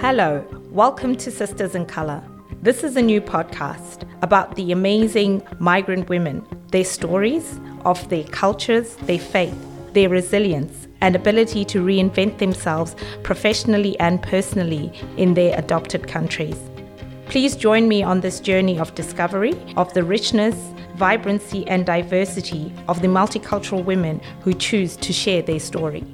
Hello, welcome to Sisters in Color. This is a new podcast about the amazing migrant women, their stories of their cultures, their faith, their resilience, and ability to reinvent themselves professionally and personally in their adopted countries. Please join me on this journey of discovery of the richness, vibrancy, and diversity of the multicultural women who choose to share their story.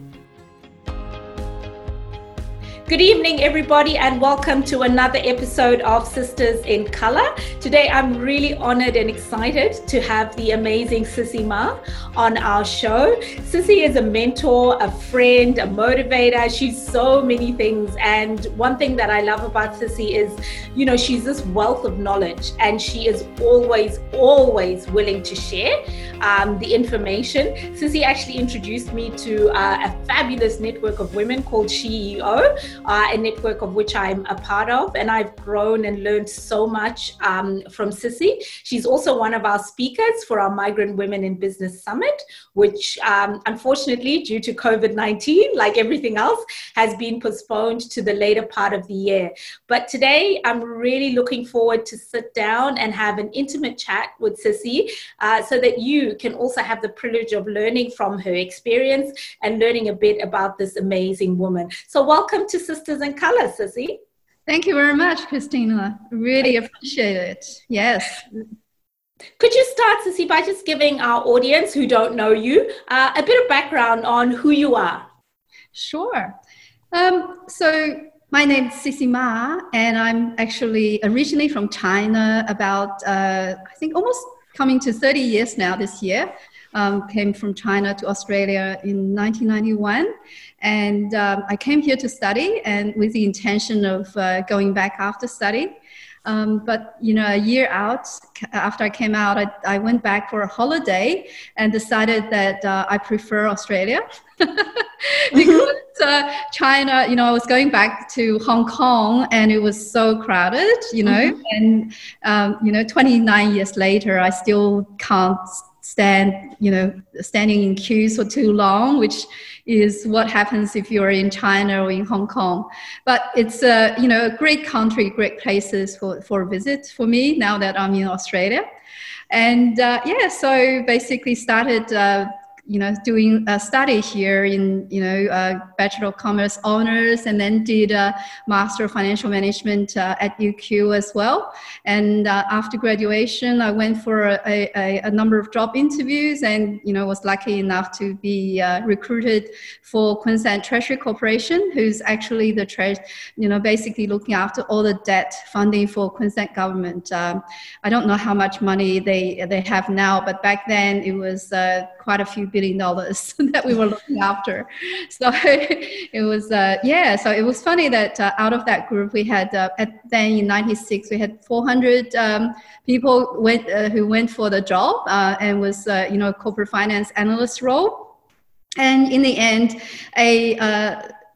Good evening, everybody, and welcome to another episode of Sisters in Color. Today, I'm really honored and excited to have the amazing Sissy Ma on our show. Sissy is a mentor, a friend, a motivator. She's so many things. And one thing that I love about Sissy is, you know, she's this wealth of knowledge and she is always, always willing to share um, the information. Sissy actually introduced me to uh, a fabulous network of women called SheEO uh, a network of which I'm a part of, and I've grown and learned so much um, from Sissy. She's also one of our speakers for our Migrant Women in Business Summit, which um, unfortunately, due to COVID 19, like everything else, has been postponed to the later part of the year. But today, I'm really looking forward to sit down and have an intimate chat with Sissy uh, so that you can also have the privilege of learning from her experience and learning a bit about this amazing woman. So, welcome to Sisters in Color, Sissy. Thank you very much, Christina. Really appreciate it. Yes. Could you start, Sissy, by just giving our audience who don't know you uh, a bit of background on who you are? Sure. Um, so, my name is Sissy Ma, and I'm actually originally from China, about, uh, I think, almost coming to 30 years now this year. Um, came from China to Australia in 1991. And um, I came here to study and with the intention of uh, going back after study. Um, but you know, a year out after I came out, I, I went back for a holiday and decided that uh, I prefer Australia because uh, China. You know, I was going back to Hong Kong and it was so crowded. You know, mm-hmm. and um, you know, 29 years later, I still can't stand. You know, standing in queues for too long, which is what happens if you're in China or in Hong Kong. But it's a you know a great country, great places for for a visit for me now that I'm in Australia. And uh, yeah, so basically started uh, you know, doing a study here in, you know, uh, Bachelor of Commerce honors and then did a Master of Financial Management uh, at UQ as well. And uh, after graduation, I went for a, a, a, number of job interviews and, you know, was lucky enough to be uh, recruited for Queensland Treasury Corporation, who's actually the treasury, you know, basically looking after all the debt funding for Queensland government. Um, I don't know how much money they, they have now, but back then it was uh, quite a few billion dollars that we were looking after. So it was, uh, yeah, so it was funny that uh, out of that group, we had, uh, at then in 96, we had 400 um, people went, uh, who went for the job uh, and was, uh, you know, corporate finance analyst role. And in the end, a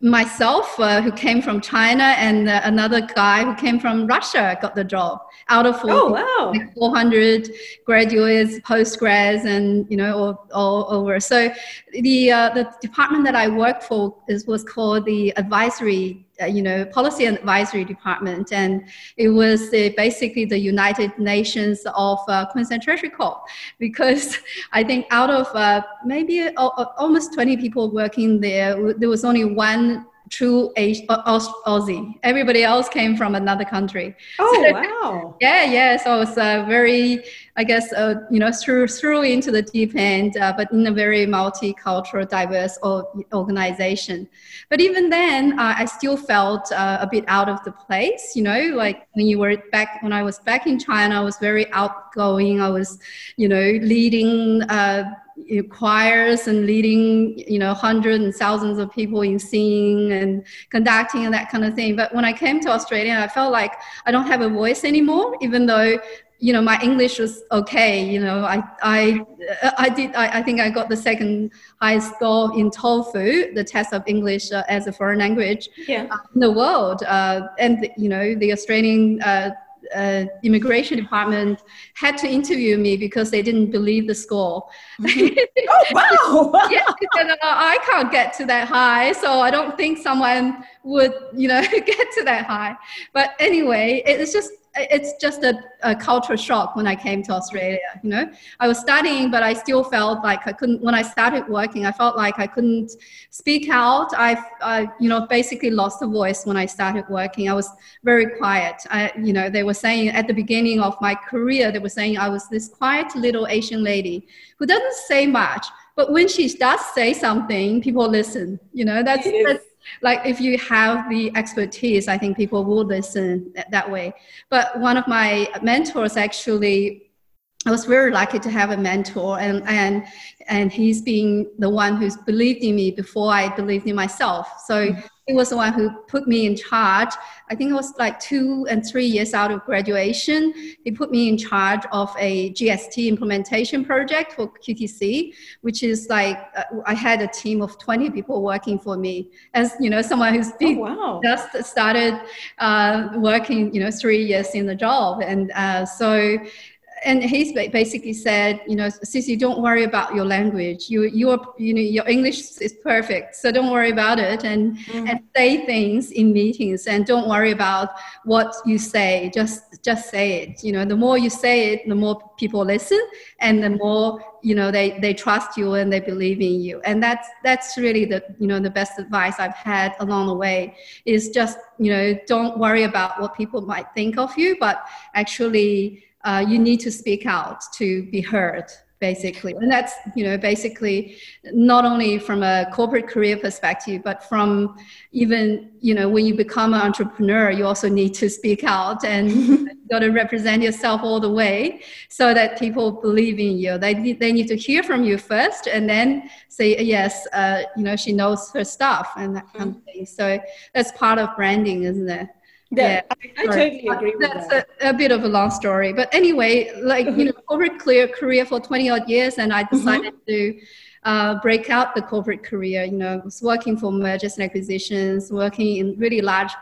myself, uh, who came from China, and uh, another guy who came from Russia got the job out of oh, wow. like 400 graduates, postgrads, and you know all, all over. So the uh, the department that I worked for is was called the advisory you know, policy and advisory department, and it was the, basically the United Nations of uh, Queensland Treasury. Because I think out of uh, maybe almost 20 people working there, there was only one true Aussie. Everybody else came from another country. Oh so, wow! Yeah, yeah. So it was uh, very, I guess, uh, you know, through through into the deep end, uh, but in a very multicultural, diverse organization. But even then, uh, I still felt uh, a bit out of the place. You know, like when you were back when I was back in China, I was very outgoing. I was, you know, leading uh, choirs and leading you know hundreds and thousands of people in singing and conducting and that kind of thing. But when i came to australia i felt like i don't have a voice anymore even though you know my english was okay you know. I i i did i, I think i got the second highest score in TOEFL the test of english uh, as a foreign language yeah. in the world. Uh, and you know the australian uh, uh, immigration department had to interview me because they didn't believe the score. Mm-hmm. oh wow! yeah, said, uh, I can't get to that high, so I don't think someone would, you know, get to that high. But anyway, it's just it's just a, a cultural shock when I came to Australia. You know, I was studying, but I still felt like I couldn't. When I started working, I felt like I couldn't speak out. I, I you know, basically lost the voice when I started working. I was very quiet. I, you know, they were saying at the beginning of my career, they were saying I was this quiet little Asian lady who doesn't say much, but when she does say something, people listen. You know, that's, that's like if you have the expertise, I think people will listen that way. But one of my mentors actually I was very lucky to have a mentor and and and he's been the one who's believed in me before I believed in myself. So mm-hmm he was the one who put me in charge. I think it was like two and three years out of graduation. He put me in charge of a GST implementation project for QTC, which is like uh, I had a team of 20 people working for me. As you know, someone who's oh, wow. just started uh, working, you know, three years in the job, and uh, so and he's basically said, you know, Sissy, don't worry about your language. You, you're, you know, your English is perfect, so don't worry about it, and mm. and say things in meetings, and don't worry about what you say. Just, just say it. You know, the more you say it, the more people listen, and the more you know they they trust you and they believe in you. And that's that's really the you know the best advice I've had along the way is just you know don't worry about what people might think of you, but actually uh, you need to speak out to be heard basically. And that's you know basically not only from a corporate career perspective but from even you know when you become an entrepreneur you also need to speak out and you got to represent yourself all the way so that people believe in you. They need, they need to hear from you first and then say yes uh, you know she knows her stuff and that kind of thing. So that's part of branding isn't it yeah, I, I totally agree with That's that. a, a, bit of a long story. But anyway, like, you know, corporate clear career for 20 odd years, and I mm-hmm. decided mm-hmm. to uh, break out the corporate career. You know, I was working for mergers and acquisitions, working in really large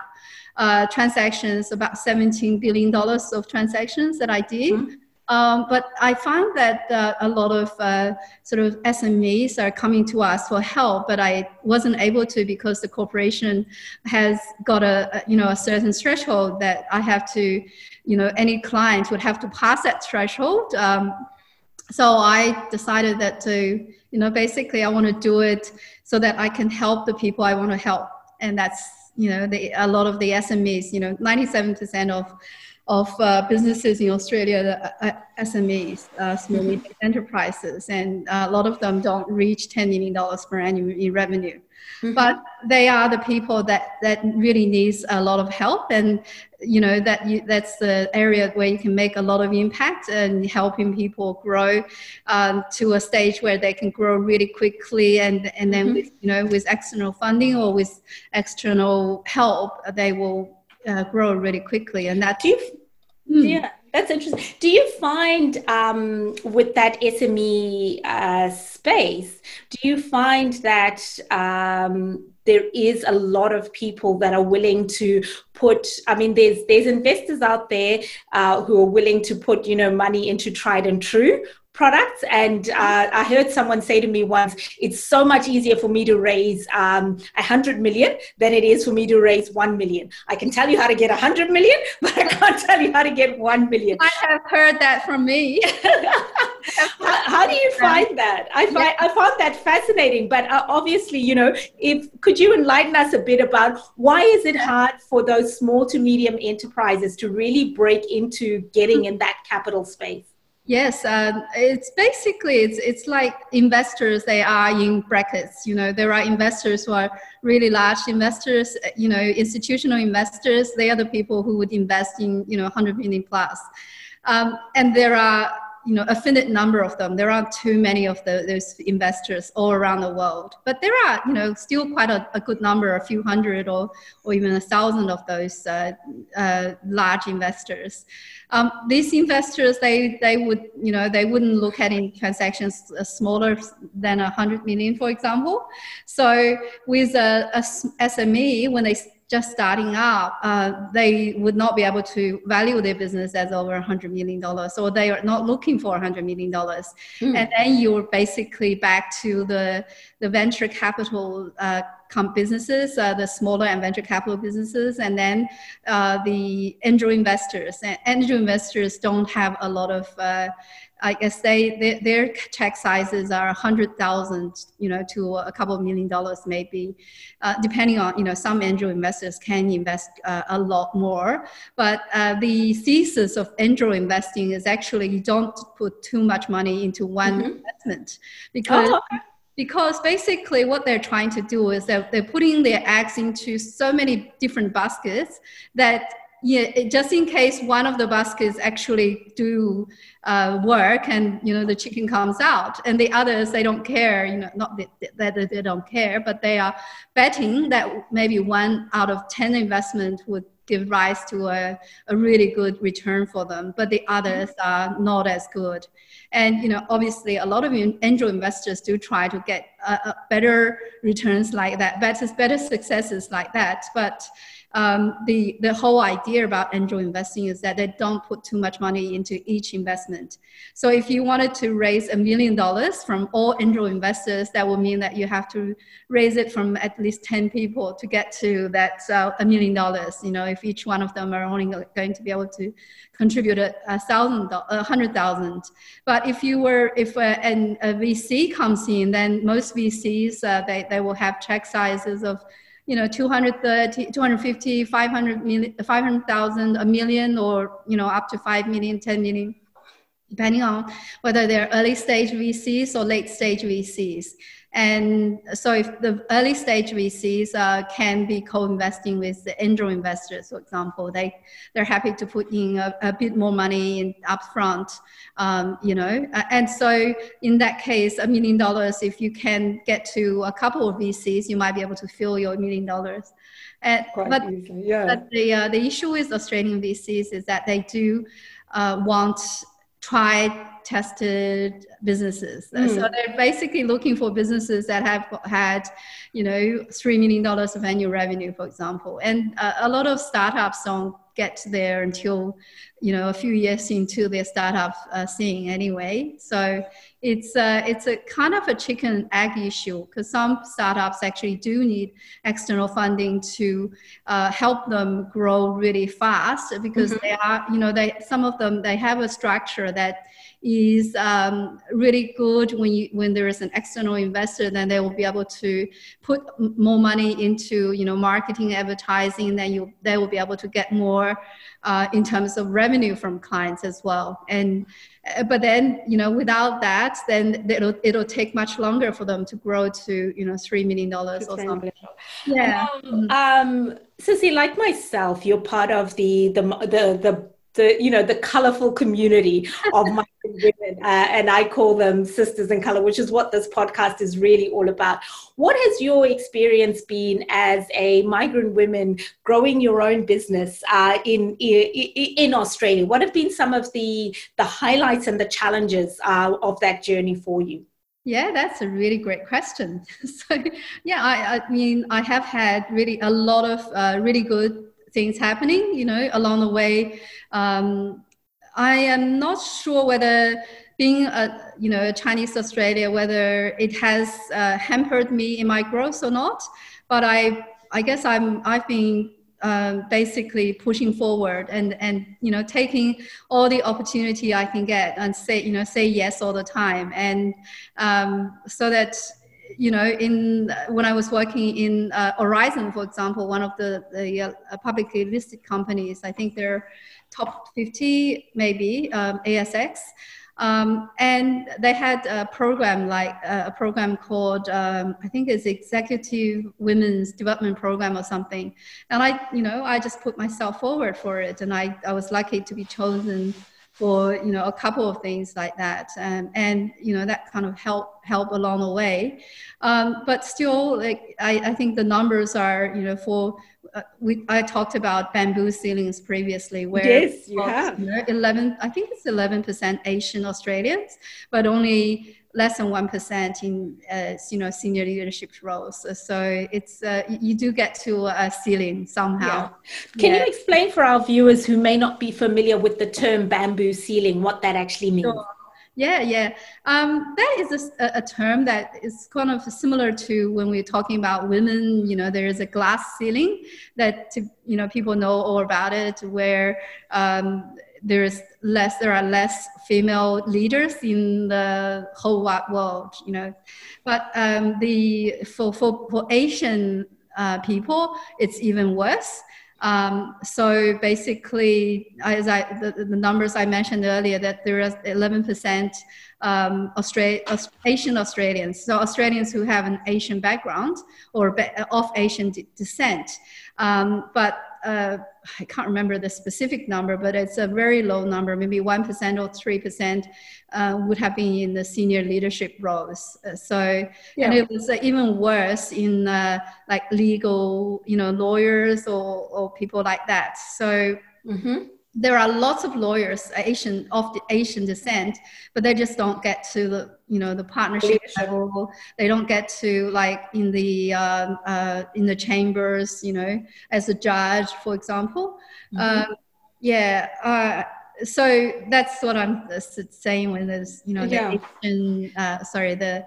uh, transactions, about $17 billion of transactions that I did. Mm-hmm. Um, but I found that uh, a lot of uh, sort of SMEs are coming to us for help, but I wasn't able to because the corporation has got a, a, you know a certain threshold that I have to, you know, any client would have to pass that threshold. Um, so I decided that to you know basically I want to do it so that I can help the people I want to help, and that's you know the, a lot of the SMEs. You know, ninety seven percent of of uh, businesses in Australia, the uh, SMEs, uh, small medium enterprises, and a lot of them don't reach $10 million per annum in revenue. Mm-hmm. But they are the people that, that really needs a lot of help, and you know that you, that's the area where you can make a lot of impact and helping people grow um, to a stage where they can grow really quickly, and and then mm-hmm. with you know with external funding or with external help, they will uh, grow really quickly, and that's you, mm. yeah. That's interesting. Do you find um, with that SME uh, space, do you find that um, there is a lot of people that are willing to put i mean there's there's investors out there uh, who are willing to put you know money into tried and true products. And uh, I heard someone say to me once, it's so much easier for me to raise um, a um, hundred million than it is for me to raise one million. I can tell you how to get a hundred million, but I can't tell you how to get one million. I have heard that from me. how, how, do you find that? I find I found that fascinating. But uh, obviously, you know, if could you enlighten us a bit about why is it hard for those small to medium enterprises to really break into getting in that capital space? Yes, um, it's basically it's it's like investors. They are in brackets. You know, there are investors who are really large investors. You know, institutional investors. They are the people who would invest in you know 100 million plus, um, and there are you know a finite number of them. There aren't too many of the, those investors all around the world, but there are you know still quite a, a good number, a few hundred or or even a thousand of those uh, uh, large investors. Um, these investors they they would you know they wouldn't look at any transactions smaller than a hundred million, for example. So with a, a SME, when they just starting up, uh, they would not be able to value their business as over $100 million, or they are not looking for $100 million. Mm. And then you're basically back to the, the venture capital uh, businesses, uh, the smaller and venture capital businesses, and then uh, the angel investors. And angel investors don't have a lot of uh, I guess they, they their check sizes are a hundred thousand, you know, to a couple of million dollars maybe, uh, depending on you know some angel investors can invest uh, a lot more. But uh, the thesis of angel investing is actually you don't put too much money into one mm-hmm. investment because. Oh. Because basically, what they're trying to do is that they're putting their eggs into so many different baskets that yeah, just in case one of the baskets actually do uh, work and you know the chicken comes out, and the others they don't care. You know, not that, that they don't care, but they are betting that maybe one out of ten investment would give rise to a, a really good return for them, but the others are not as good. And you know, obviously, a lot of angel investors do try to get uh, uh better returns like that, better better successes like that, but um, the, the whole idea about angel investing is that they don't put too much money into each investment. So if you wanted to raise a million dollars from all angel investors, that would mean that you have to raise it from at least 10 people to get to that uh, a million dollars. You know, if each one of them are only going to be able to contribute a, thousand, a hundred thousand. But if you were, if a, an, a VC comes in, then most VCs, uh, they, they will have check sizes of you know 230 250 500 million 500,000 a million or you know up to 5 million 10 million depending on whether they're early stage VCs or late stage VCs and so if the early stage VCs uh, can be co-investing with the angel investors, for example, they, they're happy to put in a, a bit more money in upfront, um, you know. And so in that case, a million dollars, if you can get to a couple of VCs, you might be able to fill your million dollars. And, but, yeah. but the, uh, the issue with Australian VCs is that they do uh, want tried tested businesses. Mm. So they're basically looking for businesses that have had, you know, $3 million of annual revenue, for example. And uh, a lot of startups don't get there until, you know, a few years into their startup uh, scene anyway. So it's a, it's a kind of a chicken egg issue because some startups actually do need external funding to uh, help them grow really fast because mm-hmm. they are, you know, they, some of them, they have a structure that is um, really good when you when there is an external investor then they will be able to put more money into you know marketing advertising then you they will be able to get more uh, in terms of revenue from clients as well. And uh, but then you know without that then it'll it'll take much longer for them to grow to you know three million dollars or something. yeah. Um, um Sissy, like myself you're part of the the the the the you know the colorful community of my women uh, and i call them sisters in color which is what this podcast is really all about what has your experience been as a migrant woman growing your own business uh, in, in, in australia what have been some of the the highlights and the challenges uh, of that journey for you yeah, that's a really great question. so, yeah, I, I, mean, I have had really a lot of uh, really good things happening, you know, along the way. Um, I am not sure whether being a you know Chinese Australia whether it has uh, hampered me in my growth or not. But I I guess I'm I've been um, basically pushing forward and and you know taking all the opportunity I can get and say you know say yes all the time and um, so that you know, in when I was working in uh, Aurizon, for example, one of the, the uh, publicly listed companies, I think they're top 50, maybe um, ASX. Um, and they had a program like uh, a program called um, I think it's Executive Women's Development Program or something. And I, you know, I just put myself forward for it, and I, I was lucky to be chosen for you know a couple of things like that. Um, and you know that kind of help help along the way. Um, but still like I, I think the numbers are you know for uh, we I talked about bamboo ceilings previously where yes you have. you know, 11 I think it's 11 percent Asian Australians but only less than 1% in, uh, you know, senior leadership roles. So it's, uh, you do get to a ceiling somehow. Yeah. Can yeah. you explain for our viewers who may not be familiar with the term bamboo ceiling, what that actually means? Sure. Yeah, yeah. Um, that is a, a, term that is kind of similar to when we're talking about women. You know, there is a glass ceiling that to, you know people know all about it, where um, there is less, there are less female leaders in the whole wide world. You know, but um, the for for for Asian uh, people, it's even worse. Um, so basically, as I, the, the, numbers I mentioned earlier, that there is 11% um, Austra- Asian Australians, so Australians who have an Asian background or of Asian de- descent. Um, but uh, I can't remember the specific number, but it's a very low number, maybe 1% or 3% uh, would have been in the senior leadership roles. Uh, so, yeah. and it was uh, even worse in uh, like legal, you know, lawyers or, or people like that. So, mm-hmm there are lots of lawyers Asian of the Asian descent, but they just don't get to the you know the partnership level. They don't get to like in the uh, uh, in the chambers, you know, as a judge, for example. Mm-hmm. Um, yeah. Uh, so that's what I'm saying when there's you know the yeah. Asian, uh, sorry the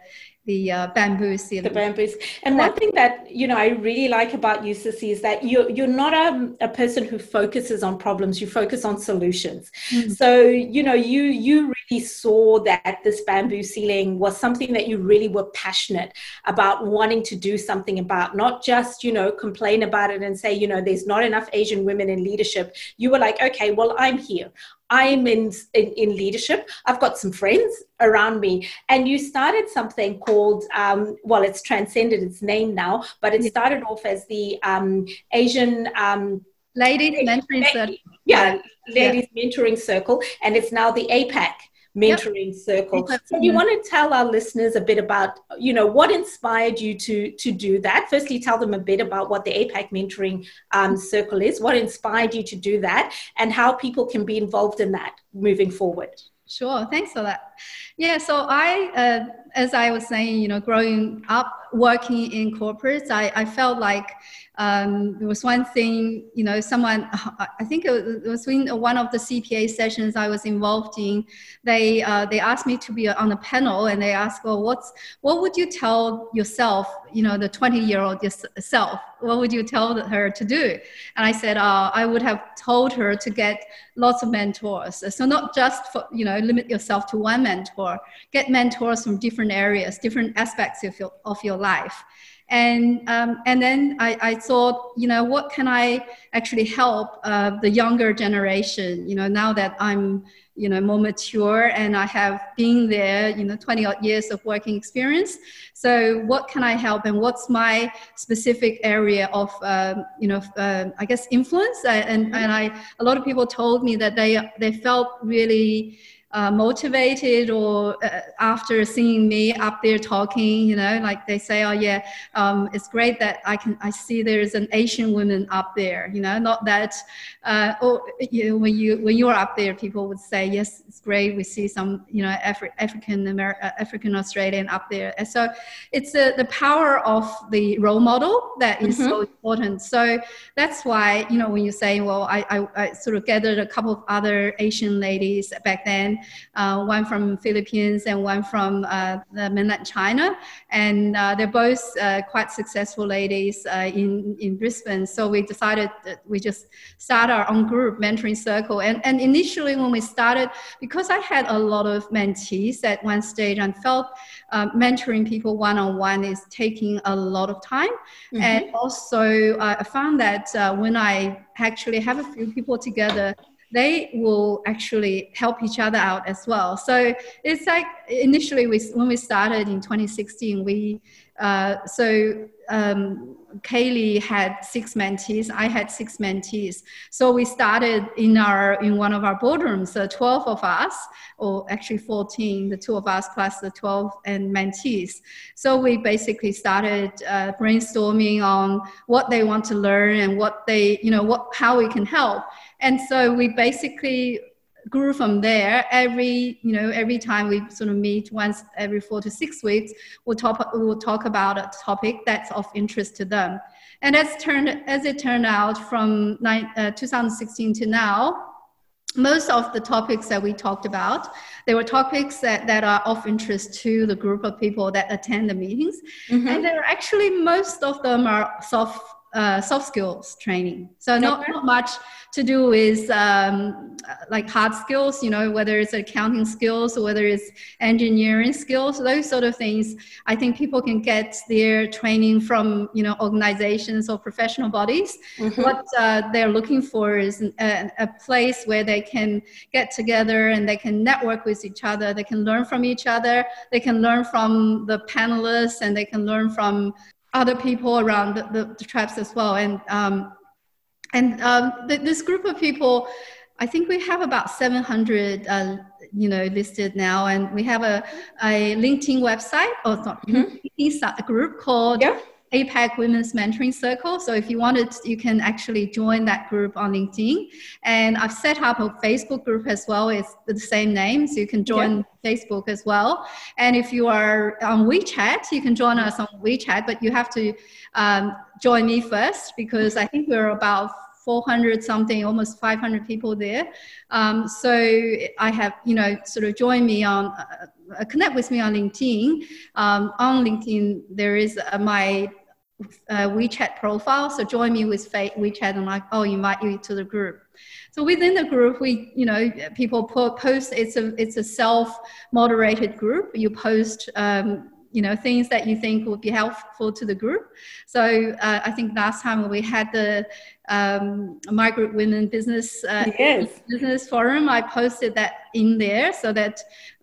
the uh, bamboo ceiling. The bamboos. And one thing that you know I really like about you, Sissy, is that you're you're not a, a person who focuses on problems. You focus on solutions. Mm. So you know you you really saw that this bamboo ceiling was something that you really were passionate about wanting to do something about, not just you know complain about it and say you know there's not enough Asian women in leadership. You were like, okay, well I'm here. I'm in, in, in, leadership. I've got some friends around me. And you started something called, um, well, it's transcended its name now, but it started off as the um, Asian. Um, Ladies Mentoring Circle. Yeah, Ladies yeah. Mentoring Circle. And it's now the APAC mentoring yep. circle so do you want to tell our listeners a bit about you know what inspired you to to do that? Firstly tell them a bit about what the apac mentoring um, circle is. What inspired you to do that? And how people can be involved in that moving forward? Sure, thanks for that. Yeah, so I, uh, as I was saying, you know, growing up working in corporates, I, I felt like um, there was one thing, you know, someone, I think it was in one of the CPA sessions I was involved in. They uh, they asked me to be on a panel, and they asked, well, what's what would you tell yourself, you know, the 20 year old yourself? What would you tell her to do? And I said, uh, I would have told her to get lots of mentors. So not just for, you know, limit yourself to one mentor. Get mentors from different areas, different aspects of your of your life and um, and then I, I, thought you know what can i actually help uh, the younger generation you know now that i'm you know more mature and i have been there you know 20 odd years of working experience so what can i help and what's my specific area of um, you know uh, i guess influence and and i a lot of people told me that they they felt really uh, motivated or uh, after seeing me up there talking, you know, like they say, oh yeah, um, it's great that I can, I see there's an Asian woman up there, you know, not that, uh, or you know, when you, when you are up there, people would say, yes, it's great. We see some, you know, Afri- African American, uh, African Australian up there. And so it's uh, the power of the role model that is mm-hmm. so important. So that's why, you know, when you say, well, I, I, I sort of gathered a couple of other Asian ladies back then, uh, one from Philippines and one from uh, mainland China, and uh, they're both uh, quite successful ladies uh, in in Brisbane. So we decided that we just start our own group, mentoring circle. And and initially when we started, because I had a lot of mentees at one stage, and felt mentoring people one on one is taking a lot of time, mm-hmm. and also I found that when I actually have a few people together they will actually help each other out as well. So it's like initially we, when we started in 2016, we uh, so um, Kaylee had six mentees. I had six mentees. So we started in our in one of our boardrooms. So 12 of us, or actually 14, the two of us plus the 12 and mentees. So we basically started uh, brainstorming on what they want to learn and what they, you know, what how we can help. And so we basically grew from there. Every you know every time we sort of meet once every four to six weeks, we'll talk we'll talk about a topic that's of interest to them. And as turned as it turned out from nine, uh, 2016 to now, most of the topics that we talked about, they were topics that, that are of interest to the group of people that attend the meetings. Mm-hmm. And they're actually, most of them are soft uh, soft skills training. So not, not much to do with um, like hard skills, you know, whether it's accounting skills or whether it's engineering skills, those sort of things. I think people can get their training from, you know, organizations or professional bodies. Mm-hmm. What uh, they're looking for is a, a place where they can get together and they can network with each other. They can learn from each other. They can learn from the panelists and they can learn from other people around the, the, the tribes as well. And um, and um, this group of people, I think we have about 700, uh, you know, listed now, and we have a, a LinkedIn website or not, mm-hmm. group called yeah. APAC Women's Mentoring Circle. So if you wanted, you can actually join that group on LinkedIn. And I've set up a Facebook group as well. It's the same name, so you can join yeah. Facebook as well. And if you are on WeChat, you can join us on WeChat, but you have to um, join me first because I think we're about 400 something, almost 500 people there. Um, so I have, you know, sort of join me on, uh, uh, connect with me on LinkedIn. Um, on LinkedIn, there is uh, my uh, WeChat profile. So join me with Faith WeChat and like, oh, invite you to the group. So within the group, we, you know, people post. It's a it's a self moderated group. You post. Um, you know things that you think would be helpful to the group so uh, i think last time we had the um, migrant women business uh, yes. business forum i posted that in there so that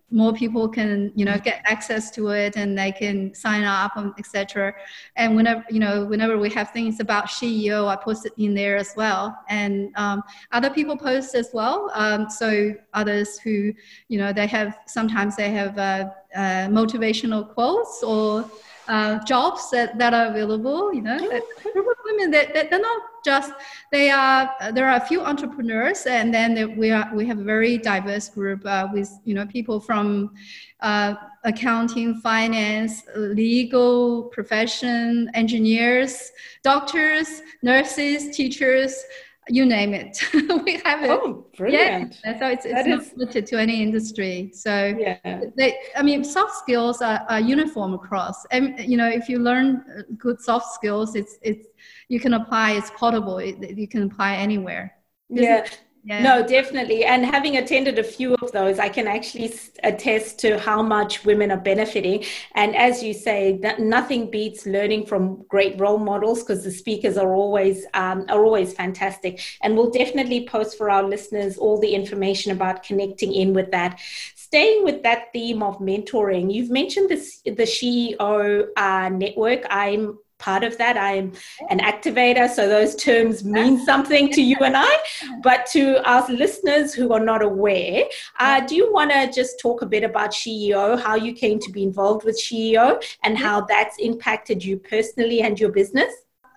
more people can you know get access to it and they can sign up and etc and whenever you know whenever we have things about SheEO i post it in there as well. And um, other people post as well. Um, so others who you know they have sometimes they have uh, uh, motivational quotes or uh, jobs that, that are available you know group of women that, that they're not just they are there are a few entrepreneurs and then we are we have a very diverse group uh, with you know people from uh, accounting finance legal profession engineers doctors nurses teachers you name it. we have it. Oh, brilliant. Yeah. So it's, it's not is... limited to any industry. So yeah. They, I mean, soft skills are, are, uniform across. And, you know, if you learn uh, good soft skills, it's, it's, you can apply, it's portable. It, you can apply anywhere. yeah. Yeah. No, definitely. And having attended a few of those, I can actually attest to how much women are benefiting. And as you say, that nothing beats learning from great role models because the speakers are always um, are always fantastic. And we'll definitely post for our listeners all the information about connecting in with that staying with that theme of mentoring, you've mentioned this the SheEO uh, network. I'm part of that. I'm an activator, so those terms mean something to you and I. But to our listeners who are not aware, uh, do you want to just talk a bit about SheEO, how you came to be involved with SheEO, and how that's impacted you personally and your business?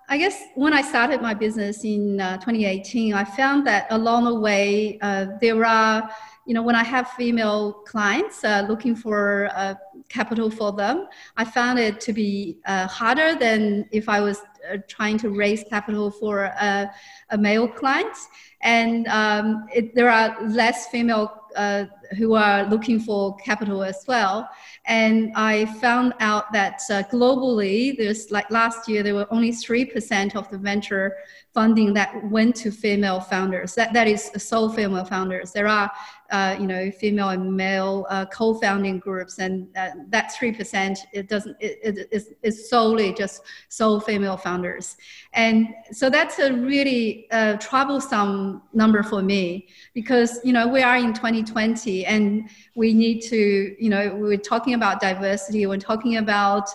I guess when I started my business in uh, 2018, I found that along the way, uh, there are you know, when I have female clients uh, looking for uh, capital for them, I found it to be uh, harder than if I was uh, trying to raise capital for a, a male client. And um, it, there are less female uh, who are looking for capital as well. And I found out that uh, globally, there's like last year, there were only 3% of the venture funding that went to female founders. That, that is sole female founders. There are uh, you know, female and male uh, co-founding groups, and that three percent it doesn't it, it is, is solely just sole female founders, and so that's a really uh, troublesome number for me because you know we are in 2020 and we need to you know we're talking about diversity, we're talking about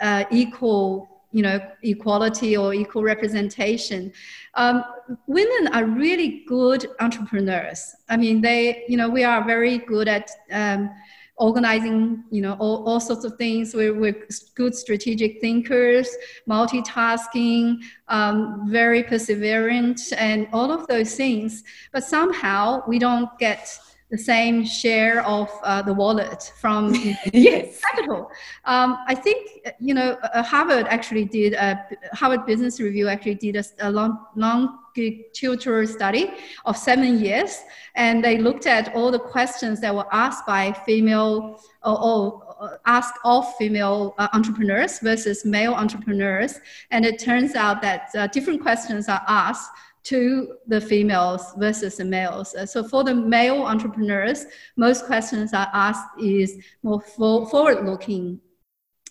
uh, equal you know equality or equal representation um, women are really good entrepreneurs i mean they you know we are very good at um, organizing, you know, all, all sorts of things. We're, we're good strategic thinkers, multitasking, um, very perseverant, and all of those things. But somehow we don't get the same share of uh, the wallet from yes. capital. Um, I think you know uh, Harvard actually did a Harvard Business Review actually did a, a long longitudinal study of seven years, and they looked at all the questions that were asked by female or, or asked of female uh, entrepreneurs versus male entrepreneurs, and it turns out that uh, different questions are asked to the females versus the males. Uh, so for the male entrepreneurs, most questions are asked is more forward-looking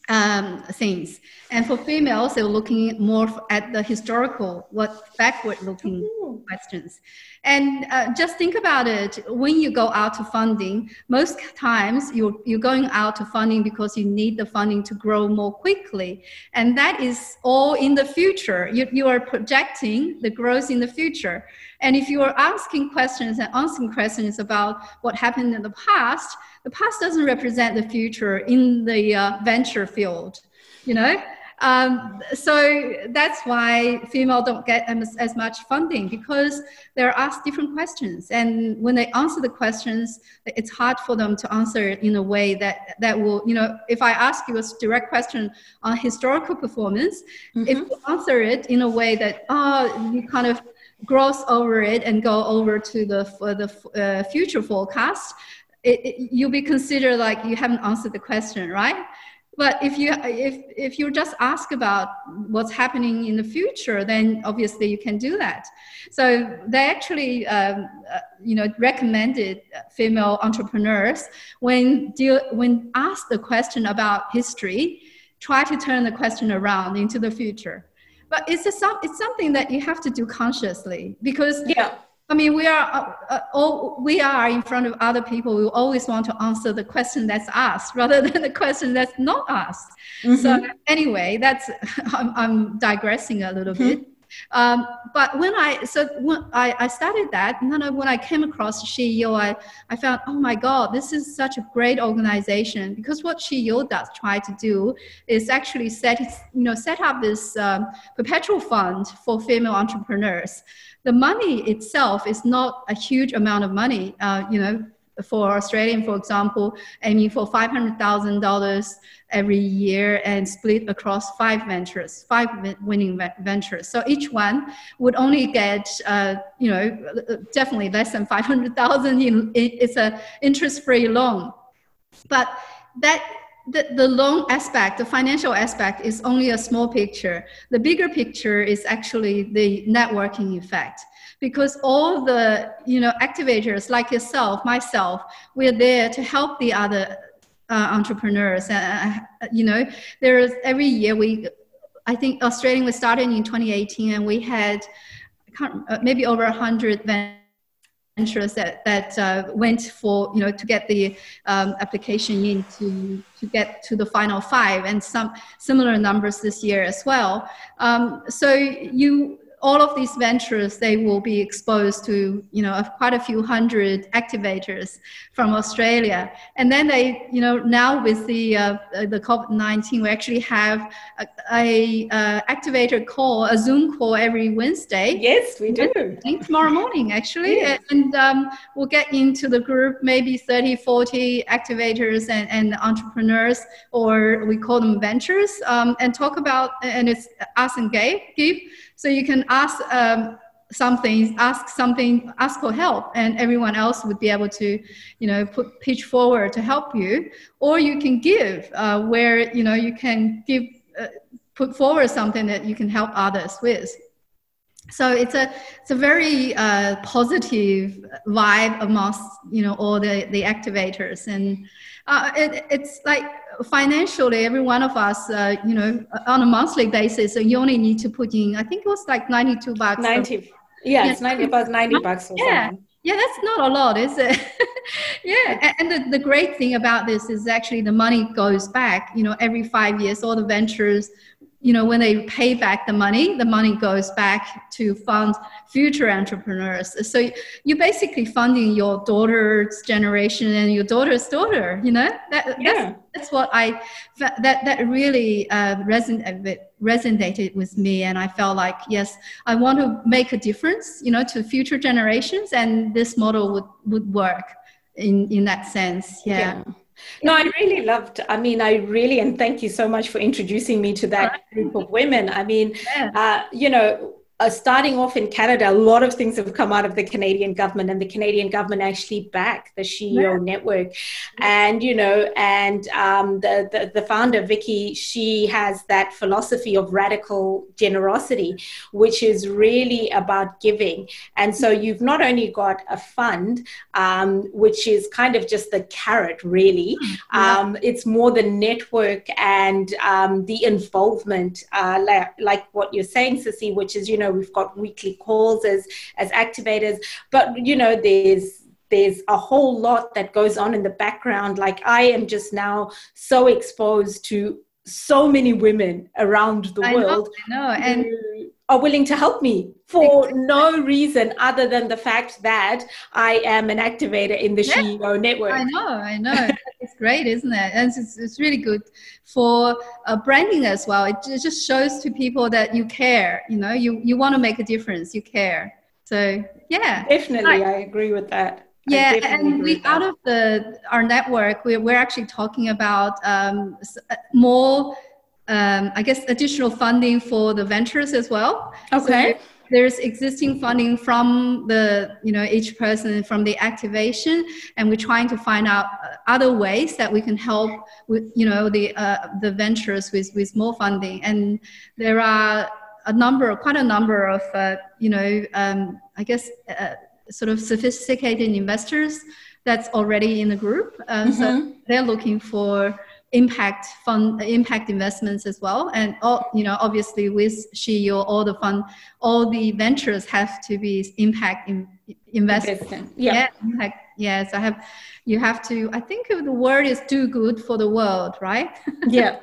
um, things. And for females, they're looking more at the historical, what backward-looking questions. And uh, just think about it. When you go out to funding, most times you're, you're going out to funding because you need the funding to grow more quickly. And that is all in the future. You, you are projecting the growth in the future. And if you are asking questions and answering questions about what happened in the past, the past doesn't represent the future in the uh, venture field, you know? Um, so that's why female don't get as, as, much funding because they're asked different questions. And when they answer the questions, it's hard for them to answer in a way that, that will, you know, if I ask you a direct question on historical performance, mm-hmm. if you answer it in a way that, oh, you kind of gross over it and go over to the, the uh, future forecast, it, it, you'll be considered like you haven't answered the question, right? But if you if if you just ask about what's happening in the future, then obviously you can do that. So they actually um, uh, you know recommended female entrepreneurs when deal when asked the question about history, try to turn the question around into the future. But it's a, it's something that you have to do consciously because yeah I mean, we are uh, uh, all, we are in front of other people. We always want to answer the question that's asked rather than the question that's not asked. Mm-hmm. So anyway, that's I'm, I'm digressing a little mm-hmm. bit. Um, but when I so when I, I started that, and then when I came across SheEO, I, I found oh my god, this is such a great organization because what SheEO does try to do is actually set you know set up this um, perpetual fund for female entrepreneurs the money itself is not a huge amount of money. Uh, you know, for Australian, for example, aiming for $500,000 every year and split across five ventures, five winning ventures. So each one would only get, uh, you know, definitely less than 500,000. It's a interest-free loan. But that the, the loan aspect, the financial aspect is only a small picture. The bigger picture is actually the networking effect because all the you know activators like yourself, myself, we're there to help the other uh, entrepreneurs. Uh, you know, there's every year we, I think Australian was started in 2018 and we had uh, maybe over hundred ventures that, that uh, went for, you know, to get the um, application in to, to get to the final five and some similar numbers this year as well. Um, so you, all of these ventures, they will be exposed to, you know, quite a few hundred activators from Australia. And then they, you know, now with the, uh, the COVID-19, we actually have a, a uh, activator call, a Zoom call every Wednesday. Yes, we do. Tomorrow morning, actually. Yes. And um, we'll get into the group, maybe 30, 40 activators and, and entrepreneurs, or we call them ventures, um, and talk about, and it's us and Gabe, give so you can ask um, something, ask something, ask for help, and everyone else would be able to, you know, put pitch forward to help you. Or you can give, uh, where you know you can give, uh, put forward something that you can help others with. So it's a it's a very uh, positive vibe amongst you know all the the activators, and uh, it, it's like financially, every one of us, uh, you know, on a monthly basis, you only need to put in, I think it was like 92 bucks. 90. Yeah, yeah, it's 90 about 90 bucks or yeah. something. Yeah, that's not a lot, is it? yeah, and the, the great thing about this is actually the money goes back, you know, every five years, all the ventures you know when they pay back the money the money goes back to fund future entrepreneurs so you're basically funding your daughter's generation and your daughter's daughter you know that, yeah. that's, that's what i that that really uh, resonated resonated with me and i felt like yes i want to make a difference you know to future generations and this model would would work in in that sense yeah. yeah. No, I really loved. I mean, I really and thank you so much for introducing me to that group of women. I mean, yeah. uh, you know, uh, starting off in Canada, a lot of things have come out of the Canadian government, and the Canadian government actually back the SheEO yeah. network. And you know, and um, the, the, the founder Vicki, she has that philosophy of radical generosity, which is really about giving. And so you've not only got a fund, um, which is kind of just the carrot, really. Yeah. Um, it's more the network and um, the involvement, uh, like, like what you're saying, Sissy, which is you know we've got weekly calls as as activators but you know there's there's a whole lot that goes on in the background like i am just now so exposed to so many women around the I world know, I know. and are willing to help me for no reason other than the fact that I am an activator in the yeah, SheEO network. I know, I know. it's great, isn't it? And it's, it's really good for uh, branding as well. It, it just shows to people that you care. You know, you you want to make a difference. You care. So yeah, definitely, I, I agree with that. Yeah, and we out of the our network, we're we're actually talking about um, uh, more um, I guess, additional funding for the ventures as well. Okay. So there's existing funding from the, you know, each person from the activation, and we're trying to find out other ways that we can help with, you know, the uh, the ventures with with more funding. And there are a number, quite a number of, uh, you know, um, I guess, uh, sort of sophisticated investors that's already in the group. Um, mm-hmm. So they're looking for impact fund impact investments as well. And all you know obviously with SheEO all the fund all the ventures have to be impact in, investment yeah. yeah impact yes i have you have to i think the word is do good for the world right? Yeah.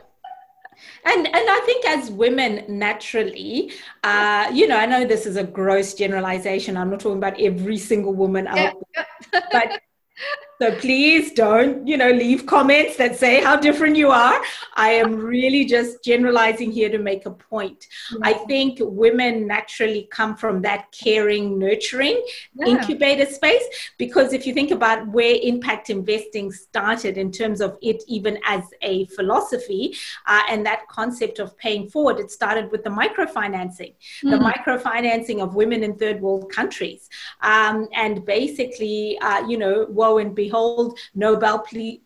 And and i think as women naturally uh, you know i know this is a gross generalization. I'm not talking about every single woman out yeah. but so please don't, you know, leave comments that say how different you are. I am really just generalizing here to make a point. Yeah. I think women naturally come from that caring, nurturing yeah. incubator space because if you think about where impact investing started in terms of it even as a philosophy uh, and that concept of paying forward, it started with the microfinancing, mm-hmm. the microfinancing of women in third world countries. Um, and basically, uh, you know, woe and be behold, Nobel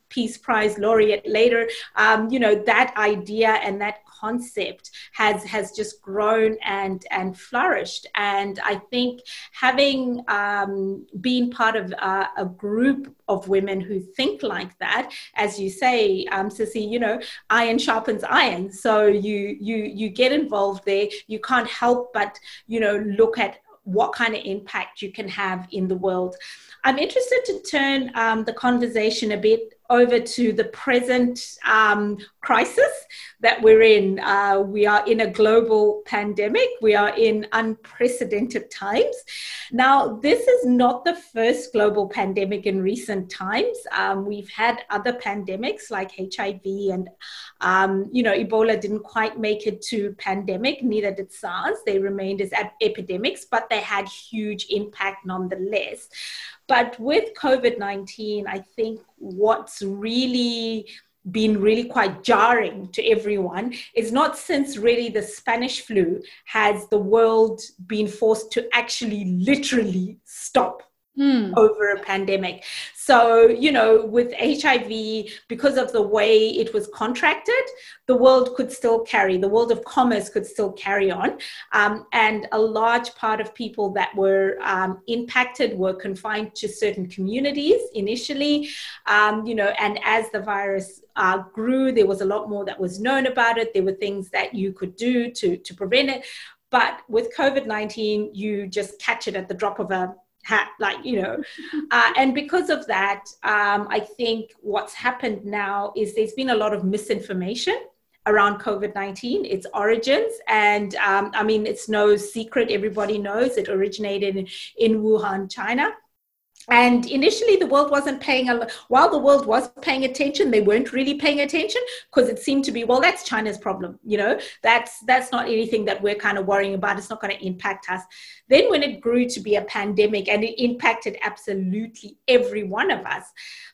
Peace Prize laureate later. Um, you know, that idea and that concept has has just grown and and flourished. And I think having um, been part of uh, a group of women who think like that, as you say, um, Cissy, you know, iron sharpens iron. So you you you get involved there. You can't help but you know look at what kind of impact you can have in the world. I'm interested to turn um, the conversation a bit over to the present um, crisis that we're in. Uh, we are in a global pandemic, we are in unprecedented times. Now, this is not the first global pandemic in recent times. Um, we've had other pandemics like HIV and, um, you know, Ebola didn't quite make it to pandemic, neither did SARS. They remained as epidemics, but they had huge impact nonetheless. But with COVID 19, I think what's really been really quite jarring to everyone is not since really the Spanish flu has the world been forced to actually literally stop mm. over a pandemic. So, you know, with HIV, because of the way it was contracted, the world could still carry, the world of commerce could still carry on. Um, and a large part of people that were um, impacted were confined to certain communities initially, um, you know, and as the virus uh, grew, there was a lot more that was known about it. There were things that you could do to, to prevent it. But with COVID 19, you just catch it at the drop of a hat like you know uh, and because of that um, i think what's happened now is there's been a lot of misinformation around COVID 19, its origins. And um, I mean, it's no secret, everybody knows it originated in, in Wuhan, China and initially the world wasn't paying a while the world was paying attention they weren't really paying attention because it seemed to be well that's china's problem you know? That's that's not anything that we're kind of worrying about it's not going to impact us. Then when it grew to be a pandemic and it impacted absolutely every one of us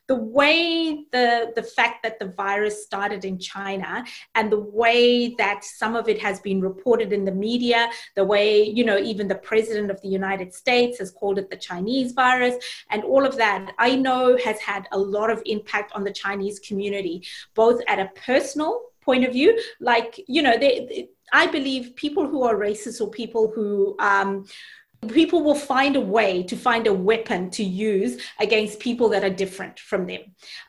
the way the the fact that the virus started in China and the way that some of it has been reported in the media, the way you know even the president of the United States has called it the Chinese virus, and all of that, I know has had a lot of impact on the Chinese community, both at a personal point of view, like you know they, they I believe people who are racist or people who um, people will find a way to find a weapon to use against people that are different from them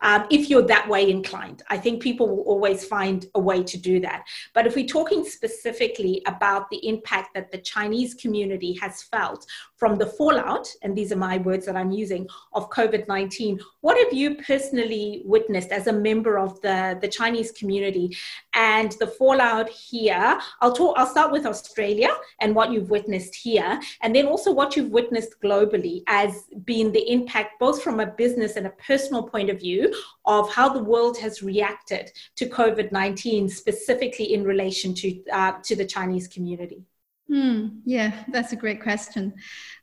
um, if you're that way inclined. I think people will always find a way to do that. But if we're talking specifically about the impact that the chinese community has felt from the fallout and these are my words that i'm using of covid-19 what have you personally witnessed as a member of the, the chinese community and the fallout here? I'll talk i'll start with australia and what you've witnessed here and then then also what you've witnessed globally as being the impact, both from a business and a personal point of view, of how the world has reacted to COVID 19, specifically in relation to, uh, to the Chinese community. Hmm, yeah, that's a great question.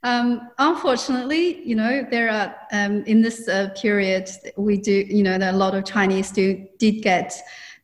Um, unfortunately, you know, there are um, in this uh, period we do, you know, that a lot of Chinese do did get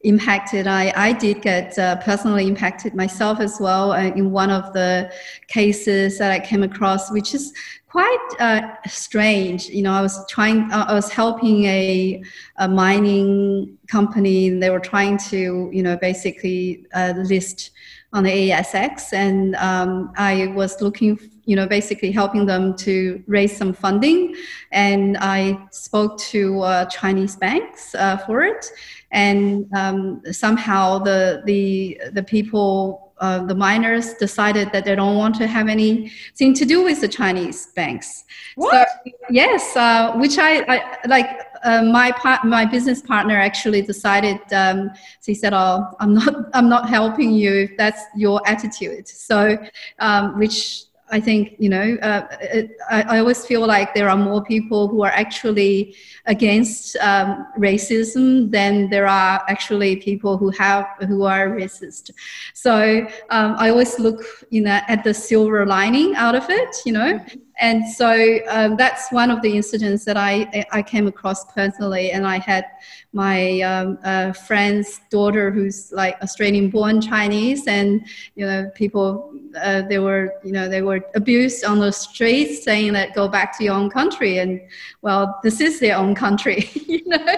impacted. I, I did get uh, personally impacted myself as well uh, in one of the cases that I came across, which is quite uh, strange. You know, I was trying, uh, I was helping a, a, mining company, and they were trying to, you know, basically uh, list on the ASX, and um, I was looking, you know, basically helping them to raise some funding, and I spoke to uh, Chinese banks uh, for it, and um, somehow the the the people uh, the miners decided that they don't want to have anything to do with the Chinese banks. What? So, yes, uh, which I, I like. Uh, my part, my business partner actually decided. Um, so he said, "Oh, I'm not, I'm not helping you if that's your attitude." So, um, which I think you know, uh, it, I, I, always feel like there are more people who are actually against um, racism than there are actually people who have who are racist. So um, I always look, you know, at the silver lining out of it, you know. Mm-hmm and so um, that's one of the incidents that I, I came across personally. And I had my um, uh, friend's daughter who's like Australian born Chinese and, you know, people, uh, they were, you know, they were abused on the streets saying that go back to your own country. And well, this is their own country, you know.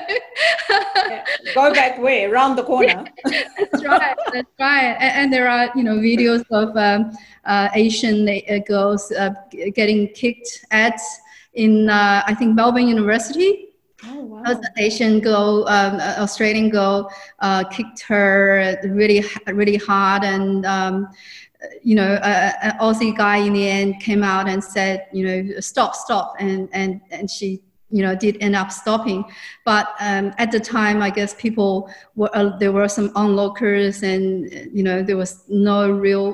Go back way Around the corner. That's right. That's right. And, and, there are, you know, videos of, um, uh, Asian uh, girls uh, getting kicked at in I think Melbourne University. Oh, wow. An Asian girl, um, Australian girl, kicked her really, really hard, and um, you know, an Aussie guy in the end came out and said, you know, stop, stop, and and and she you know did end up stopping. But um, at the time i guess people were uh, there were some onlookers and you know there was no real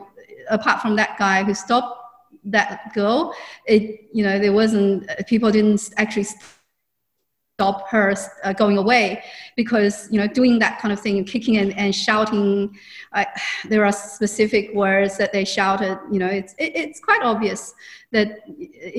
apart from that guy who stopped that girl, it you know there wasn't people didn't actually stop her uh, going away because you know doing that kind of thing, kicking and, and shouting. Uh, there are specific words that they shouted. You know, it's it, it's quite obvious that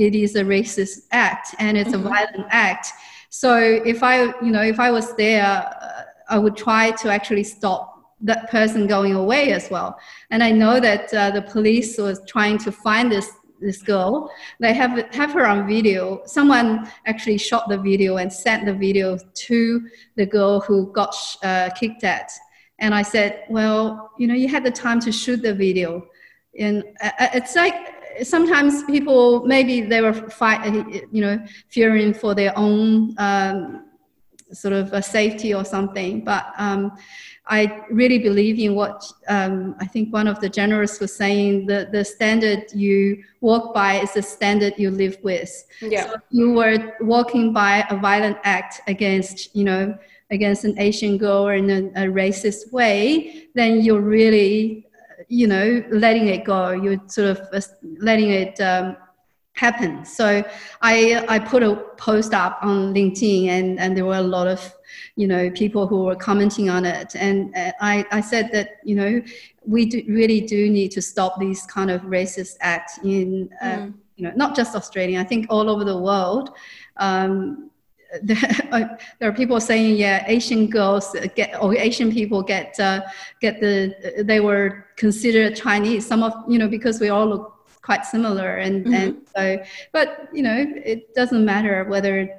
it is a racist act and it's mm-hmm. a violent act. So if I you know if I was there, uh, I would try to actually stop that person going away as well. And I know that uh, the police was trying to find this this girl. They have have her on video. Someone actually shot the video and sent the video to the girl who got uh, kicked at. And I said, well, you know, you had the time to shoot the video, and uh, uh it's like sometimes people maybe they were fight, you know, fearing for their own. Um, sort of a safety or something. But um, I really believe in what um, I think one of the generals was saying the, the standard you walk by is the standard you live with. Yeah. So if you were walking by a violent act against, you know, against an Asian girl in a, a racist way, then you're really, you know, letting it go. You're sort of letting it um, happen. So I I put a post up on LinkedIn, and and there were a lot of you know people who were commenting on it, and uh, I I said that you know we do, really do need to stop these kind of racist acts in. Uh, mm. You know, not just Australia. I think all over the world. Um, there, there are people saying, yeah, Asian girls get or Asian people get uh, get the they were considered Chinese. Some of you know because we all look quite similar and mm-hmm. and so but you know it doesn't matter whether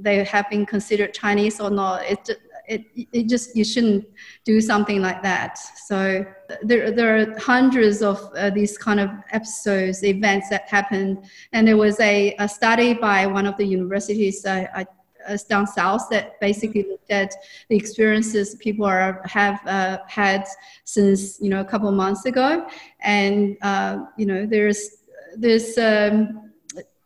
they have been considered Chinese or not. It it, it just you shouldn't do something like that so there, there are hundreds of uh, these kind of episodes events that happened and there was a, a study by one of the universities I, I uh, down south that basically looked at the experiences people are have uh, had since you know a couple of months ago, and uh, you know there's there's um,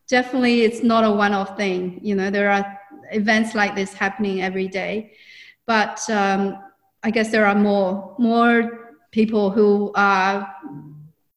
definitely it's not a one-off thing. You know there are events like this happening every day, but um, I guess there are more more people who are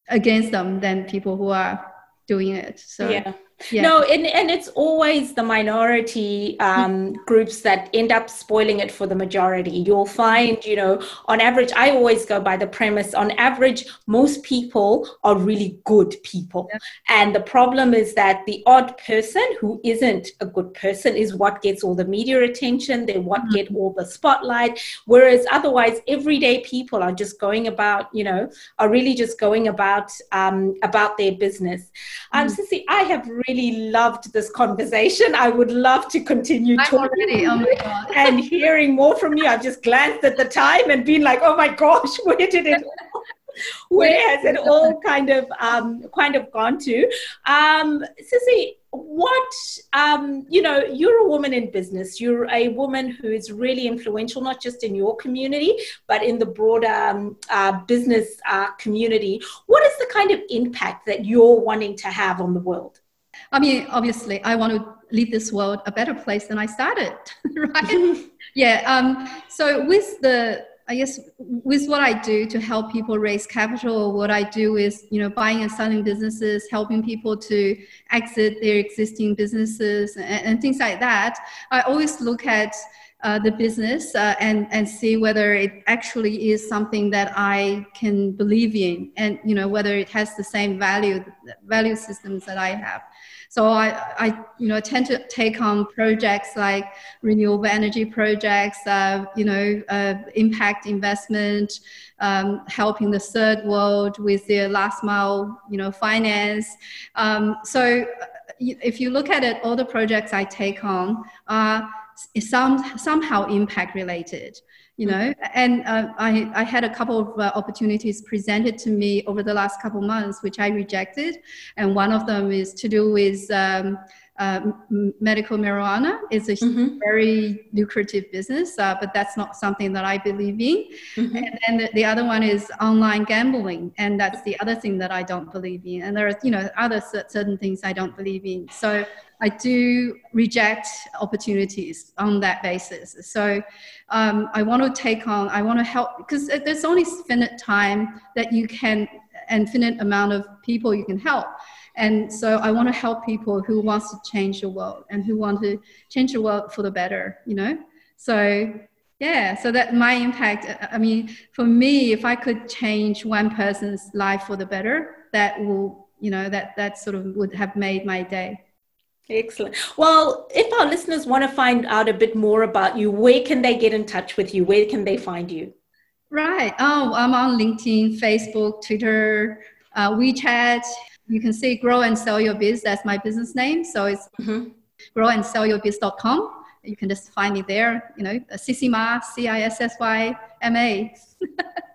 against them than people who are doing it. So yeah yeah. No, and, and it's always the minority um, groups that end up spoiling it for the majority. You'll find, you know, on average, I always go by the premise on average, most people are really good people. Yeah. And the problem is that the odd person who isn't a good person is what gets all the media attention, they what mm-hmm. get all the spotlight. Whereas otherwise, everyday people are just going about, you know, are really just going about um, about their business. Um, mm-hmm. Cissy, I have really really loved this conversation. I would love to continue I'm talking oh and hearing more from you. I've just glanced at the time and been like, oh my gosh, where did it where has it all kind of um, kind of gone to? Um, Cissy, what um, you know you're a woman in business you're a woman who is really influential not just in your community but in the broader um, uh, business uh, community what is the kind of impact that you're wanting to have on the world I mean, obviously, I want to leave this world a better place than I started, right? yeah. Um, so with the, I guess, with what I do to help people raise capital, what I do is, you know, buying and selling businesses, helping people to exit their existing businesses and, and things like that. I always look at uh, the business uh, and and see whether it actually is something that I can believe in, and you know whether it has the same value value systems that I have. So I, I you know tend to take on projects like renewable energy projects, uh, you know, uh, impact investment, um, helping the third world with their last mile, you know, finance. Um, so uh, if you look at it, all the projects I take on are some, somehow impact related you know and uh, I, I had a couple of uh, opportunities presented to me over the last couple months which i rejected. And one of them is to do with um, uh, medical marijuana is a mm-hmm. very lucrative business, uh, but that's not something that I believe in. Mm-hmm. And then the, the, other one is online gambling, and that's the other thing that I don't believe in. And there are, you know, other certain things I don't believe in. So I do reject opportunities on that basis. So um, I want to take on, I want to help because there's only finite time that you can, infinite amount of people you can help. And so I want to help people who wants to change the world and who want to change the world for the better, you know? So yeah, so that my impact, I mean, for me, if I could change one person's life for the better, that will, you know, that, that sort of would have made my day. Excellent. Well, if our listeners want to find out a bit more about you, where can they get in touch with you? Where can they find you? Right. Oh, I'm on LinkedIn, Facebook, Twitter, uh, WeChat. You can see Grow and Sell Your Biz. That's my business name. So it's mm-hmm. growandsellyourbiz.com. You can just find me there. You know, Cissy Ma, C I S S Y M A.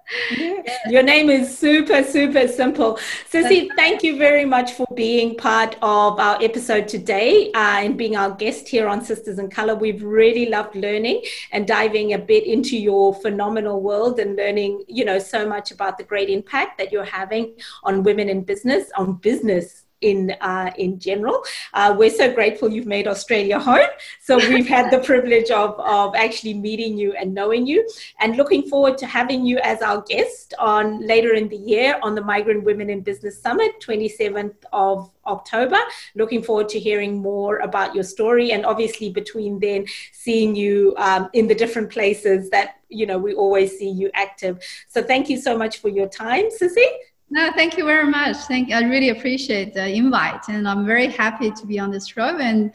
Your name is super, super simple. Cissy, thank you very much for being part of our episode today uh, and being our guest here on Sisters in Color. We've really loved learning and diving a bit into your phenomenal world and learning, you know, so much about the great impact that you're having on women in business, on business in uh, in general. Uh, we're so grateful you've made Australia home. So we've had the privilege of, of actually meeting you and knowing you, and looking forward to having you as our guest on later in the year on the Migrant Women in Business Summit, 27th of October. Looking forward to hearing more about your story, and obviously between then, seeing you um, in the different places that you know we always see you active. So thank you so much for your time, Cissy. No, thank you very much. Thank I really appreciate the invite, and I'm very happy to be on this show and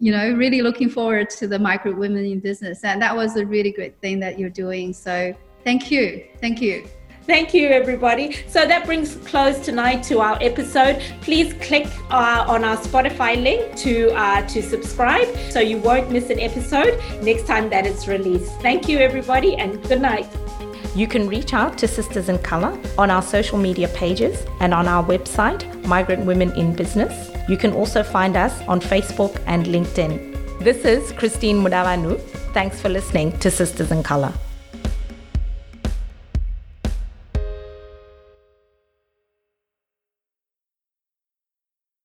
you know really looking forward to the micro women in business and that was a really great thing that you're doing so thank you thank you Thank you, everybody. So that brings close tonight to our episode. Please click uh, on our Spotify link to uh, to subscribe so you won't miss an episode next time that it's released. Thank you, everybody, and good night. You can reach out to Sisters in Color on our social media pages and on our website, Migrant Women in Business. You can also find us on Facebook and LinkedIn. This is Christine Mudavanu. Thanks for listening to Sisters in Color.